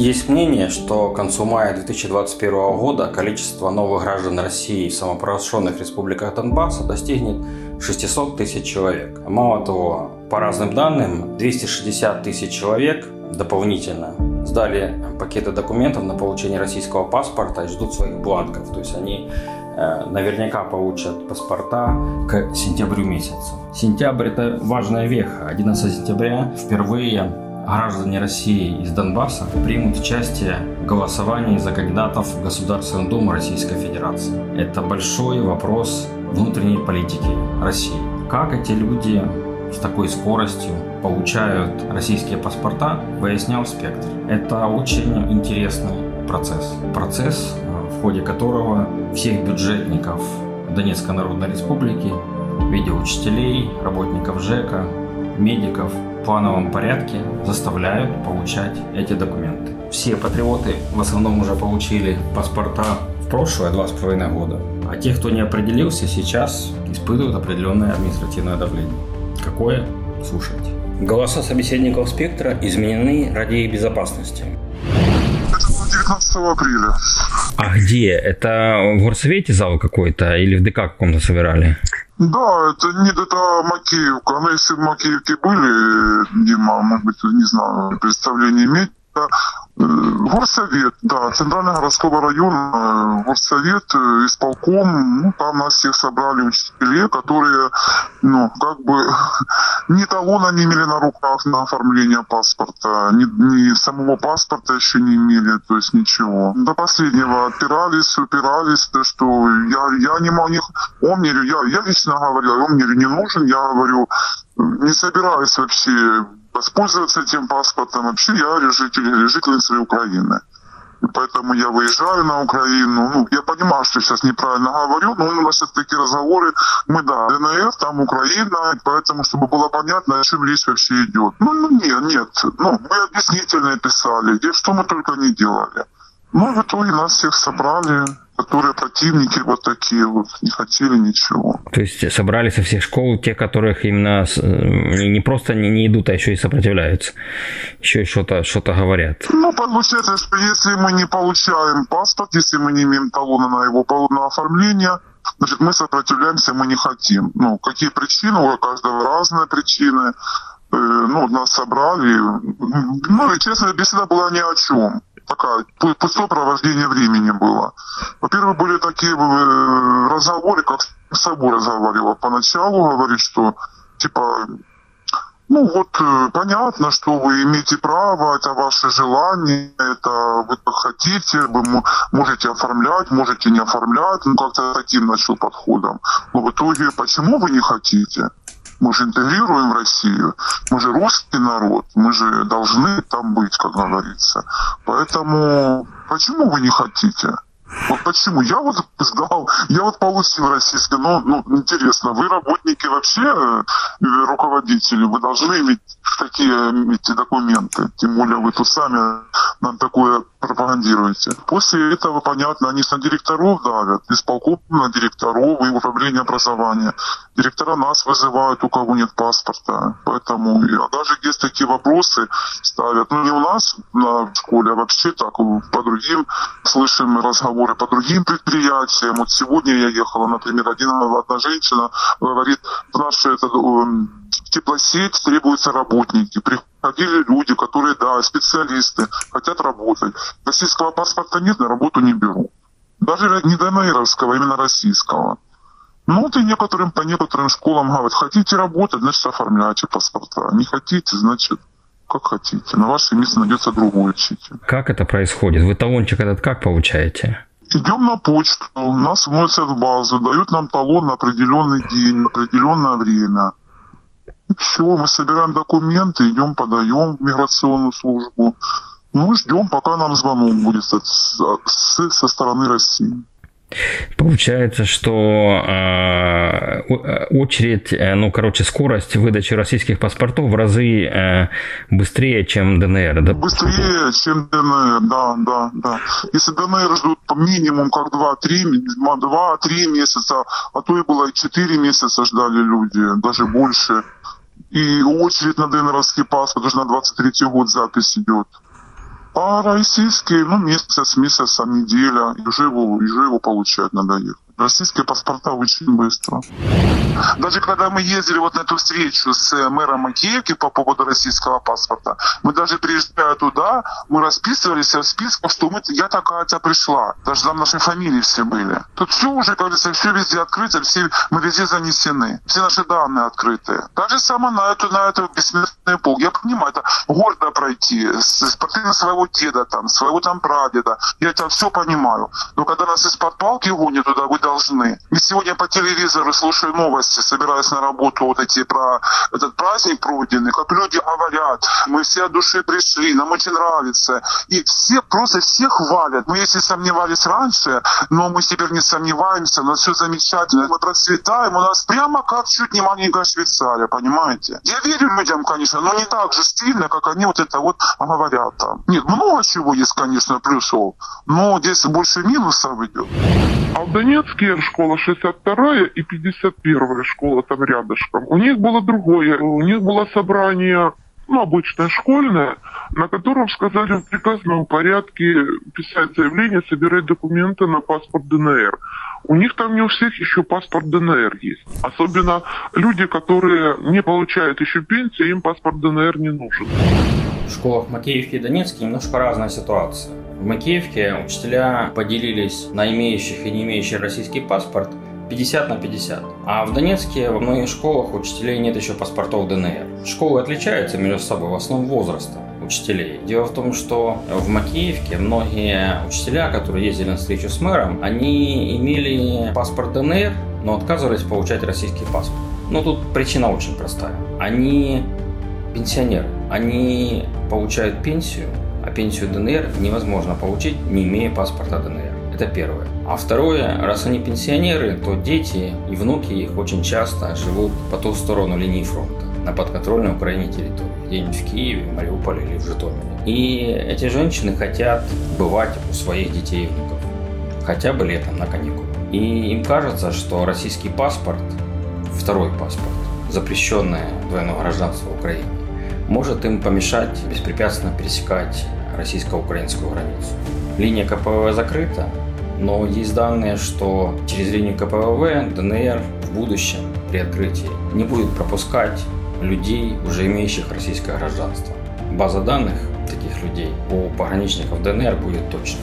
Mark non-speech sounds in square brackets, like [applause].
Есть мнение, что к концу мая 2021 года количество новых граждан России в самопровозглашенных республиках Донбасса достигнет 600 тысяч человек. Мало того, по разным данным, 260 тысяч человек дополнительно сдали пакеты документов на получение российского паспорта и ждут своих бланков. То есть они э, наверняка получат паспорта к сентябрю месяцу. Сентябрь – это важная веха. 11 сентября впервые граждане России из Донбасса примут участие в голосовании за кандидатов в Государственную Думу Российской Федерации. Это большой вопрос внутренней политики России. Как эти люди с такой скоростью получают российские паспорта, выяснял спектр. Это очень интересный процесс. Процесс, в ходе которого всех бюджетников Донецкой Народной Республики в виде учителей, работников ЖЭКа, медиков в плановом порядке заставляют получать эти документы. Все патриоты в основном уже получили паспорта в прошлое два с половиной года, а те, кто не определился, сейчас испытывают определенное административное давление. Какое? Слушайте. Голоса собеседников спектра изменены ради их безопасности. Это 19 апреля. А где? Это в горсовете зал какой-то или в ДК каком-то собирали? Да, это не это Макеевка. Но если в Макеевке были, Дима, может быть, не знаю, представление иметь, горсовет, да, Центрального городского района, э, горсовет, э, исполком, ну, там нас всех собрали учителей, которые, ну, как бы, [laughs] ни талона не имели на руках на оформление паспорта, ни, ни самого паспорта еще не имели, то есть ничего. До последнего опирались, упирались, что я, я не могу, он мне, я, я лично говорил, он мне не нужен, я говорю, не собираюсь вообще воспользоваться этим паспортом. Вообще я житель, жительница Украины. И поэтому я выезжаю на Украину. Ну, я понимаю, что сейчас неправильно говорю, но у нас сейчас такие разговоры. Мы, да, ДНР, там Украина, поэтому, чтобы было понятно, о чем речь вообще идет. Ну, ну нет, нет. Ну, мы объяснительные писали, где что мы только не делали. Ну, в итоге нас всех собрали, которые противники вот такие вот, не хотели ничего. То есть собрали со всех школ те, которых именно э, не просто не, не идут, а еще и сопротивляются, еще что-то что говорят. Ну, получается, что если мы не получаем паспорт, если мы не имеем талона на его полное оформление, значит, мы сопротивляемся, мы не хотим. Ну, какие причины? У каждого разные причины. Э, ну, нас собрали. Ну, и честно, беседа была ни о чем такая, пустое провождение времени было. Во-первых, были такие э, разговоры, как с собой разговаривала. Поначалу говорит, что типа ну вот э, понятно, что вы имеете право, это ваше желание, это вы как хотите, вы можете оформлять, можете не оформлять, ну как-то таким начал подходом. Но в итоге, почему вы не хотите? Мы же интегрируем Россию. Мы же русский народ. Мы же должны там быть, как говорится. Поэтому почему вы не хотите? Вот почему? Я вот [laughs] сдал, я вот получил российский, ну, ну, интересно, вы работники вообще, э, руководители, вы должны иметь такие эти документы, тем более вы тут сами нам такое пропагандируете. После этого, понятно, они на директоров давят, исполком на директоров и управление образования. Директора нас вызывают, у кого нет паспорта. Поэтому, а даже есть такие вопросы ставят, ну не у нас на школе, а вообще так, по другим слышим разговоры, по другим предприятиям. Вот сегодня я ехала, например, один, одна женщина говорит, в нашу это, теплосеть требуются работники. Приходили люди, которые, да, специалисты, хотят работать. Российского паспорта нет, на работу не беру. Даже не ДНРовского, а именно российского. Ну, вот и некоторым по некоторым школам говорят, хотите работать, значит, оформляйте паспорта. Не хотите, значит, как хотите. На ваше место найдется другой учитель. Как это происходит? Вы талончик этот как получаете? Идем на почту, нас вносят в базу, дают нам талон на определенный день, на определенное время. Все, мы собираем документы, идем, подаем в миграционную службу. Ну, ждем, пока нам звонок будет со, со, со стороны России. Получается, что э, очередь, э, ну, короче, скорость выдачи российских паспортов в разы э, быстрее, чем ДНР, да? Быстрее, чем ДНР, да, да, да. Если ДНР ждут по минимум как 2-3 месяца, а то и было и 4 месяца ждали люди, даже больше. И очередь на ДНРовский паспорт, даже на 23 год запись идет. А российские, ну, месяц, месяц, неделя. И уже его, уже его получать надо ехать. Российские паспорта очень быстро. Даже когда мы ездили вот на эту встречу с э, мэром Макеевки по поводу российского паспорта, мы даже приезжая туда, мы расписывались в списках, что мы, я такая-то пришла. Даже там наши фамилии все были. Тут все уже, как говорится, все везде открыто, все, мы везде занесены. Все наши данные открыты. Даже само на эту, на эту бессмертный пол. Я понимаю, это гордо пройти, с, с портрета своего деда там, своего там прадеда. Я это все понимаю. Но когда нас из-под палки гонят туда, вы должны. И сегодня по телевизору слушаю новости, собираясь на работу вот эти про этот праздник пройденный, как люди говорят, мы все от души пришли, нам очень нравится. И все просто все хвалят. Мы если сомневались раньше, но мы теперь не сомневаемся, у нас все замечательно, мы процветаем, у нас прямо как чуть не маленькая Швейцария, понимаете? Я верю людям, конечно, но не так же сильно, как они вот это вот говорят там. Нет, много чего есть, конечно, плюсов, но здесь больше минусов идет. А в Донецке школа 62 и 51 школа там рядышком. У них было другое. У них было собрание ну, обычное школьное, на котором сказали в приказном порядке писать заявление, собирать документы на паспорт ДНР. У них там не у всех еще паспорт ДНР есть. Особенно люди, которые не получают еще пенсию, им паспорт ДНР не нужен. В школах Макеевки и Донецке немножко разная ситуация. В Макеевке учителя поделились на имеющих и не имеющих российский паспорт 50 на 50. А в Донецке во многих школах учителей нет еще паспортов ДНР. Школы отличаются между собой в основном возрастом учителей. Дело в том, что в Макеевке многие учителя, которые ездили на встречу с мэром, они имели паспорт ДНР, но отказывались получать российский паспорт. Но тут причина очень простая. Они пенсионеры. Они получают пенсию, а пенсию ДНР невозможно получить, не имея паспорта ДНР. Это первое. А второе, раз они пенсионеры, то дети и внуки их очень часто живут по ту сторону линии фронта, на подконтрольной Украине территории, где-нибудь в Киеве, Мариуполе или в Житомире. И эти женщины хотят бывать у своих детей и внуков, хотя бы летом на каникулы. И им кажется, что российский паспорт, второй паспорт, запрещенное двойное гражданство Украины, может им помешать беспрепятственно пересекать российско-украинскую границу. Линия КПВ закрыта, но есть данные, что через линию КПВВ ДНР в будущем при открытии не будет пропускать людей, уже имеющих российское гражданство. База данных таких людей у пограничников ДНР будет точной.